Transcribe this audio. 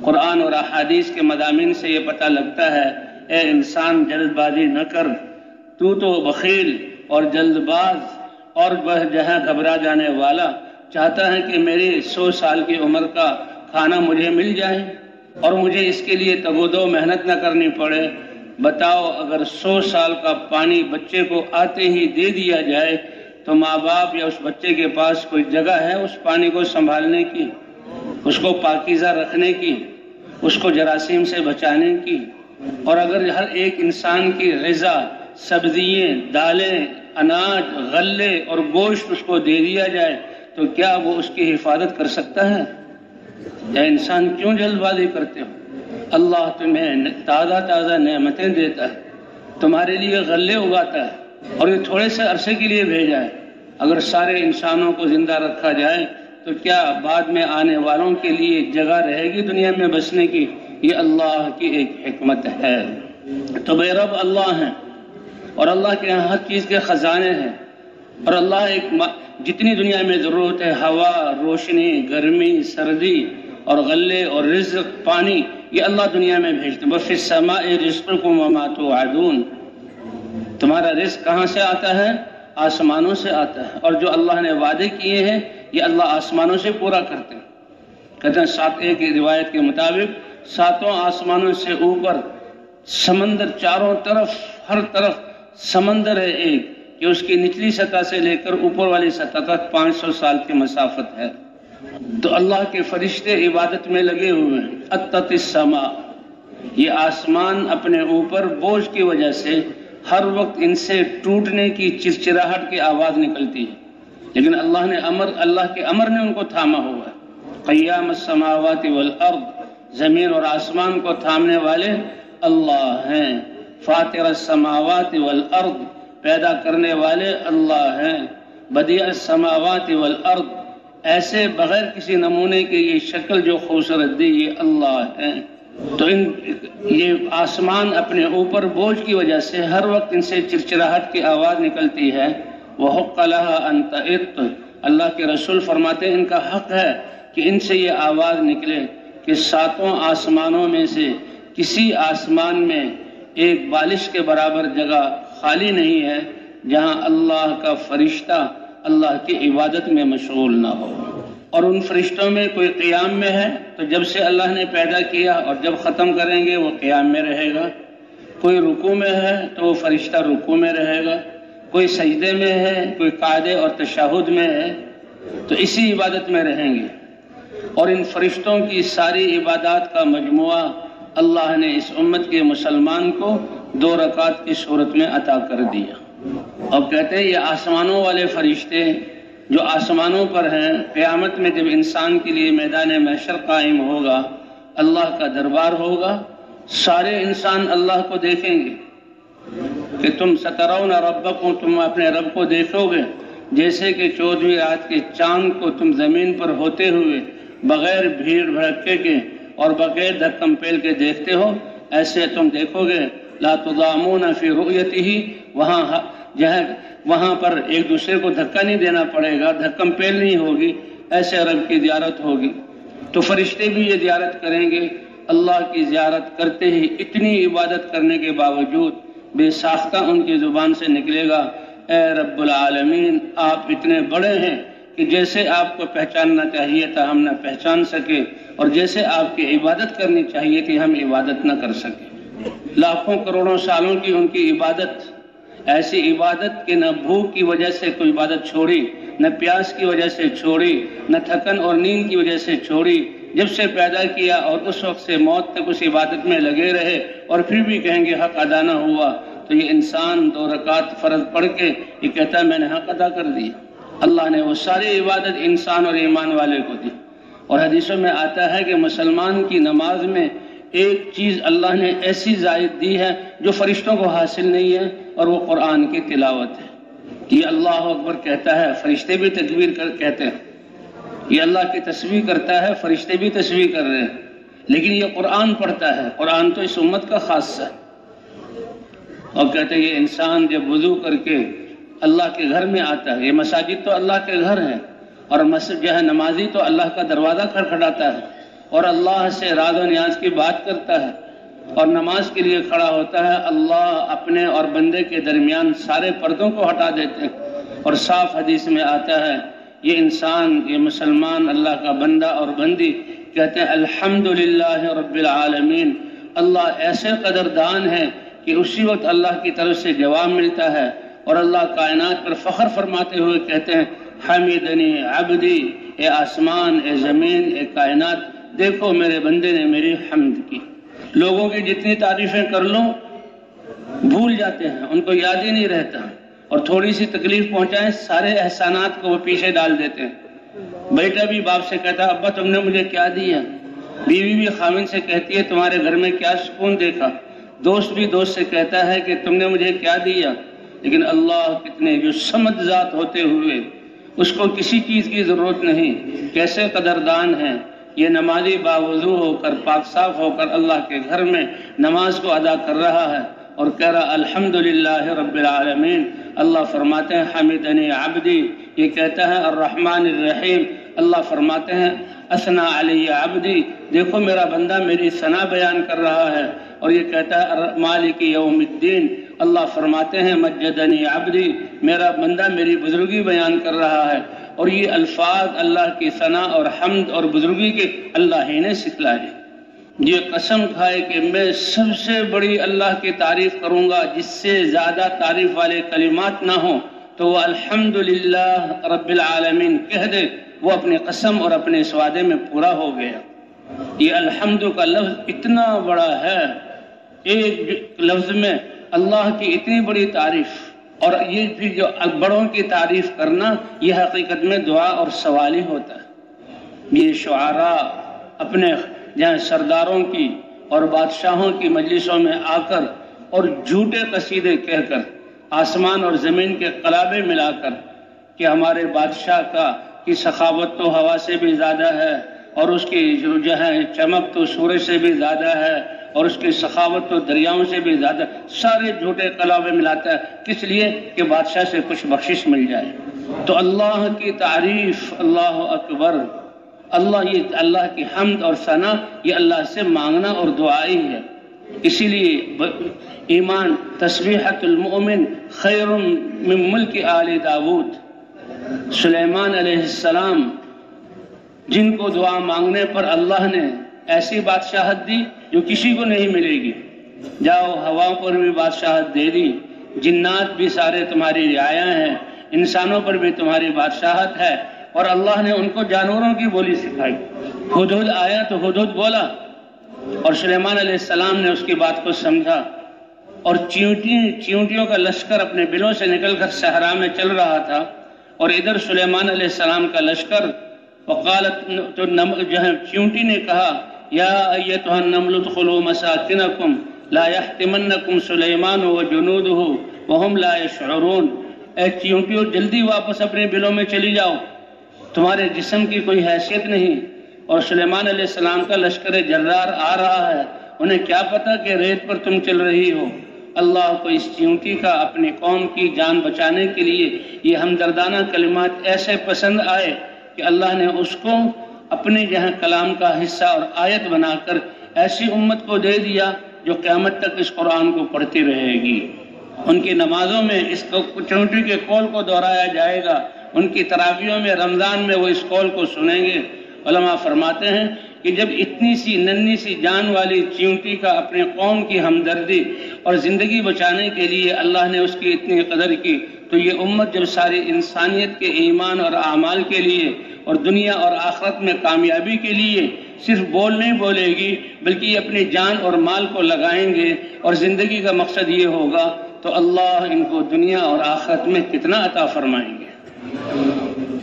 قرآن اور احادیث کے مضامین سے یہ پتہ لگتا ہے، اے انسان جلد بازی نہ کر۔ تو تو بخیل اور جلد باز اور وہ جہاں گھبرا جانے والا۔ چاہتا ہے کہ میری سو سال کی عمر کا کھانا مجھے مل جائے اور مجھے اس کے لیے تگ و دو محنت نہ کرنی پڑے۔ بتاؤ، اگر سو سال کا پانی بچے کو آتے ہی دے دیا جائے تو ماں باپ یا اس بچے کے پاس کوئی جگہ ہے اس پانی کو سنبھالنے کی؟ اس کو پاکیزہ رکھنے کی، اس کو جراثیم سے بچانے کی۔ اور اگر ہر ایک انسان کی غذا، سبزیاں، دالیں، اناج، غلے اور گوشت اس کو دے دیا جائے، تو کیا وہ اس کی حفاظت کر سکتا ہے؟ یا انسان کیوں جلد بازی کرتے ہو؟ اللہ تمہیں تازہ تازہ نعمتیں دیتا ہے، تمہارے لیے غلے اگاتا ہے اور یہ تھوڑے سے عرصے کے لیے بھیجا ہے۔ اگر سارے انسانوں کو زندہ رکھا جائے تو کیا بعد میں آنے والوں کے لیے جگہ رہے گی دنیا میں بسنے کی؟ یہ اللہ کی ایک حکمت ہے۔ تو بے رب اللہ ہیں اور اللہ کے یہاں ہر چیز کے خزانے ہیں۔ اور اللہ ایک جتنی دنیا میں ضرورت ہے، ہوا، روشنی، گرمی، سردی اور غلے اور رزق، پانی، یہ اللہ دنیا میں بھیجتے ہیں۔ بفِ السماء رزقکم وما توعدون۔ تمہارا رزق کہاں سے آتا ہے؟ آسمانوں سے آتا ہے۔ اور جو اللہ نے وعدے کیے ہیں یہ اللہ آسمانوں سے پورا کرتے ہیں۔ کہتے ہیں سات ایک روایت کے مطابق ساتوں آسمانوں سے اوپر سمندر چاروں طرف ہر طرف سمندر ہے ایک، کہ اس کی نچلی سطح سے لے کر اوپر والی سطح تک پانچ سو سال کی مسافت ہے۔ تو اللہ کے فرشتے عبادت میں لگے ہوئے ہیں۔ اتت السما یہ آسمان اپنے اوپر بوجھ کی وجہ سے ہر وقت ان سے ٹوٹنے کی چرچراہٹ کی آواز نکلتی ہے۔ لیکن اللہ نے امر اللہ کے امر نے ان کو تھاما ہوا ہے۔ قیام السماوات والارض، زمین اور آسمان کو تھامنے والے اللہ ہیں۔ فاتر السماوات والارض، پیدا کرنے والے اللہ ہیں۔ بدیع السماوات والارض، ایسے بغیر کسی نمونے کے یہ شکل، جو خوبصورت دی، یہ اللہ ہے تو ان یہ آسمان اپنے اوپر بوجھ کی وجہ سے ہر وقت ان سے چرچراہٹ کی آواز نکلتی ہے۔ وہ حق انت اللہ کے رسول فرماتے ہیں، ان کا حق ہے کہ ان سے یہ آواز نکلے کہ ساتوں آسمانوں میں سے کسی آسمان میں ایک بالش کے برابر جگہ خالی نہیں ہے جہاں اللہ کا فرشتہ اللہ کی عبادت میں مشغول نہ ہو۔ اور ان فرشتوں میں کوئی قیام میں ہے؟ تو جب سے اللہ نے پیدا کیا اور جب ختم کریں گے، وہ قیام میں رہے گا۔ کوئی رکو میں ہے تو وہ فرشتہ رکو میں رہے گا۔ کوئی سجدے میں ہے، کوئی قاعدے اور تشہد میں ہے، تو اسی عبادت میں رہیں گے۔ اور ان فرشتوں کی ساری عبادات کا مجموعہ اللہ نے اس امت کے مسلمان کو دو رکعت کی صورت میں عطا کر دیا۔ اب کہتے ہیں، یہ آسمانوں والے فرشتے جو آسمانوں پر ہیں، قیامت میں جب انسان کے لیے میدان محشر قائم ہوگا، اللہ کا دربار ہوگا، سارے انسان اللہ کو دیکھیں گے۔ کہ تم سترون ربکم، تم اپنے رب کو دیکھو گے۔ جیسے کہ چودھویں رات کے چاند کو تم زمین پر ہوتے ہوئے بغیر بھیڑ بھڑکے کے اور بغیر دھکم پیل کے دیکھتے ہو، ایسے تم دیکھو گے، لا تضامون فی رؤیتی وہاں جہاں وہاں پر ایک دوسرے کو دھکا نہیں دینا پڑے گا، دھکم پیل نہیں ہوگی، ایسے عرب کی زیارت ہوگی۔ تو فرشتے بھی یہ زیارت کریں گے، اللہ کی زیارت کرتے ہی اتنی عبادت کرنے کے باوجود بے ساختہ ان کی زبان سے نکلے گا۔ اے رب العالمین، آپ اتنے بڑے ہیں کہ جیسے آپ کو پہچاننا چاہیے تھا ہم نہ پہچان سکے، اور جیسے آپ کی عبادت کرنی چاہیے کہ ہم عبادت نہ کر سکیں لاکھوں کروڑوں سالوں کی ان کی عبادت، ایسی عبادت کہ نہ بھوک کی وجہ سے کوئی عبادت چھوڑی، نہ پیاس کی وجہ سے چھوڑی، نہ تھکن اور نیند کی وجہ سے چھوڑی۔ جب سے پیدا کیا اور اس وقت سے موت تک اس عبادت میں لگے رہے، اور پھر بھی کہیں گے حق ادا نہ ہوا۔ تو یہ انسان دو رکعت فرض پڑھ کے یہ کہتا ہے میں نے حق ادا کر دیا اللہ نے وہ ساری عبادت انسان اور ایمان والے کو دی۔ اور حدیثوں میں آتا ہے کہ مسلمان کی نماز میں ایک چیز اللہ نے ایسی زائد دی ہے جو فرشتوں کو حاصل نہیں ہے اور وہ قرآن کی تلاوت ہے۔ یہ اللہ اکبر کہتا ہے، فرشتے بھی تکبیر کر کہتے ہیں۔ یہ اللہ کی تصویر کرتا ہے، فرشتے بھی تصویر کر رہے ہیں۔ لیکن یہ قرآن پڑھتا ہے۔ قرآن تو اس امت کا خاص ہے۔ اور کہتے ہیں یہ انسان جب وضو کر کے اللہ کے گھر میں آتا ہے، یہ مساجد تو اللہ کے گھر ہے اور مسجد جو ہے نمازی تو اللہ کا دروازہ کھڑکھڑاتا ہے، اور اللہ سے راز و نیاز کی بات کرتا ہے، اور نماز کے لیے کھڑا ہوتا ہے، اللہ اپنے اور بندے کے درمیان سارے پردوں کو ہٹا دیتے ہیں۔ اور صاف حدیث میں آتا ہے، یہ انسان، یہ مسلمان اللہ کا بندہ اور بندی کہتے ہیں الحمد رب العالمین، اللہ ایسے قدردان ہے کہ اسی وقت اللہ کی طرف سے جواب ملتا ہے اور اللہ کائنات پر فخر فرماتے ہوئے کہتے ہیں، حمیدنی عبدی، اے آسمان، اے زمین، اے کائنات، دیکھو میرے بندے نے میری حمد کی۔ لوگوں کی جتنی تعریفیں کر لوں، بھول جاتے ہیں، ان کو یاد ہی نہیں رہتا۔ اور تھوڑی سی تکلیف پہنچائیں، سارے احسانات کو وہ پیچھے ڈال دیتے ہیں۔ بیٹا بھی باپ سے کہتا، ابا تم نے مجھے کیا دیا؟ بیوی بھی خامن سے کہتی ہے، تمہارے گھر میں کیا سکون دیکھا؟ دوست بھی دوست سے کہتا ہے کہ تم نے مجھے کیا دیا؟ لیکن اللہ کتنے جو سمجھ ذات ہوتے ہوئے اس کو کسی چیز کی ضرورت نہیں۔ کیسے قدردان ہیں؟ یہ نمازی باوضو ہو کر، پاک صاف ہو کر اللہ کے گھر میں نماز کو ادا کر رہا ہے اور کہہ رہا الحمد رب العالمین۔ اللہ فرماتے ہیں حمید عبدی۔ یہ کہتا ہے، الرحمن الرحیم۔ اللہ فرماتے ہیں اسنا علی عبدی، دیکھو میرا بندہ میری ثنا بیان کر رہا ہے اور یہ کہتا ہے مالک یوم الدین. اللہ فرماتے ہیں، مجدنی عبدی، میرا بندہ میری بزرگی بیان کر رہا ہے اور یہ الفاظ اللہ کی ثنا اور حمد اور بزرگی کے اللہ ہی نے سکھلائے یہ قسم کھائے کہ میں سب سے بڑی اللہ کی تعریف کروں گا، جس سے زیادہ تعریف والے کلمات نہ ہوں، تو وہ الحمد رب العالمین کہہ دے۔ وہ اپنے قسم اور اپنے سوادے میں پورا ہو گیا۔ یہ الحمد کا لفظ اتنا بڑا ہے، ایک لفظ میں اللہ کی اتنی بڑی تعریف اور یہ بھی جو بڑوں کی تعریف کرنا، یہ حقیقت میں دعا اور سوال ہی ہوتا ہے۔ یہ شعراء اپنے جہاں سرداروں کی اور بادشاہوں کی مجلسوں میں آ کر اور جھوٹے قصیدے کہہ کر، آسمان اور زمین کے قلابے ملا کر کہ ہمارے بادشاہ کا کی سخاوت تو ہوا سے بھی زیادہ ہے اور اس کی جو ہے چمک تو سورج سے بھی زیادہ ہے اور اس کی سخاوت تو دریاؤں سے بھی زیادہ سارے جھوٹے کلابے ملاتا ہے۔ کس لیے؟ کہ بادشاہ سے کچھ بخشش مل جائے۔ تو اللہ کی تعریف، اللہ اکبر، اللہ یہ اللہ کی حمد اور ثنا، یہ اللہ سے مانگنا اور دعائی ہے۔ اسی لیے ایمان تصویحت المؤمن خیر من ملک آل داود۔ سلیمان علیہ السلام، جن کو دعا مانگنے پر اللہ نے ایسی بادشاہت دی جو کسی کو نہیں ملے گی۔ جاؤ ہوا پر بھی بادشاہت دے دی۔ جنات بھی سارے تمہاری رعایا ہیں، انسانوں پر بھی تمہاری بادشاہت ہے۔ اور اللہ نے ان کو جانوروں کی بولی سکھائی۔ حدود آیا تو حدود بولا۔ اور سلیمان علیہ السلام نے اس کی بات کو سمجھا۔ اور چیونٹی، چیونٹیوں کا لشکر اپنے بلوں سے نکل کر صحرا میں چل رہا تھا۔ اور ادھر سلیمان علیہ السلام کا لشکر، وقالت تو جو ہے، چیونٹی نے کہا، یا ایتها النمل ادخلوا مساکنکم، لا يحتمنکم سلیمان و جنودہ وهم لا يشعرون اے چیونٹیوں، جلدی واپس اپنے بلوں میں چلی جاؤ۔ تمہارے جسم کی کوئی حیثیت نہیں۔ اور سلیمان علیہ السلام کا لشکر جرار آ رہا ہے۔ انہیں کیا پتا کہ ریت پر تم چل رہی ہو۔ اللہ کو اس چیونٹی کا، اپنی قوم کی جان بچانے کے لیے یہ ہمدردانہ کلمات ایسے پسند آئے کہ اللہ نے اس کو اپنے جہاں کلام کا حصہ اور آیت بنا کر ایسی امت کو دے دیا جو قیامت تک اس قرآن کو پڑھتی رہے گی۔ ان کی نمازوں میں اس چونٹی کے کول کو دہرایا جائے گا۔ ان کی تراویوں میں، رمضان میں وہ اس کول کو سنیں گے۔ علماء فرماتے ہیں کہ جب اتنی سی ننی سی جان والی چیونٹی کا اپنے قوم کی ہمدردی اور زندگی بچانے کے لیے اللہ نے اس کی اتنی قدر کی، تو یہ امت جب ساری انسانیت کے ایمان اور اعمال کے لیے اور دنیا اور آخرت میں کامیابی کے لیے صرف بول نہیں بولے گی، بلکہ یہ اپنی جان اور مال کو لگائیں گے اور زندگی کا مقصد یہ ہوگا، تو اللہ ان کو دنیا اور آخرت میں کتنا عطا فرمائیں گے۔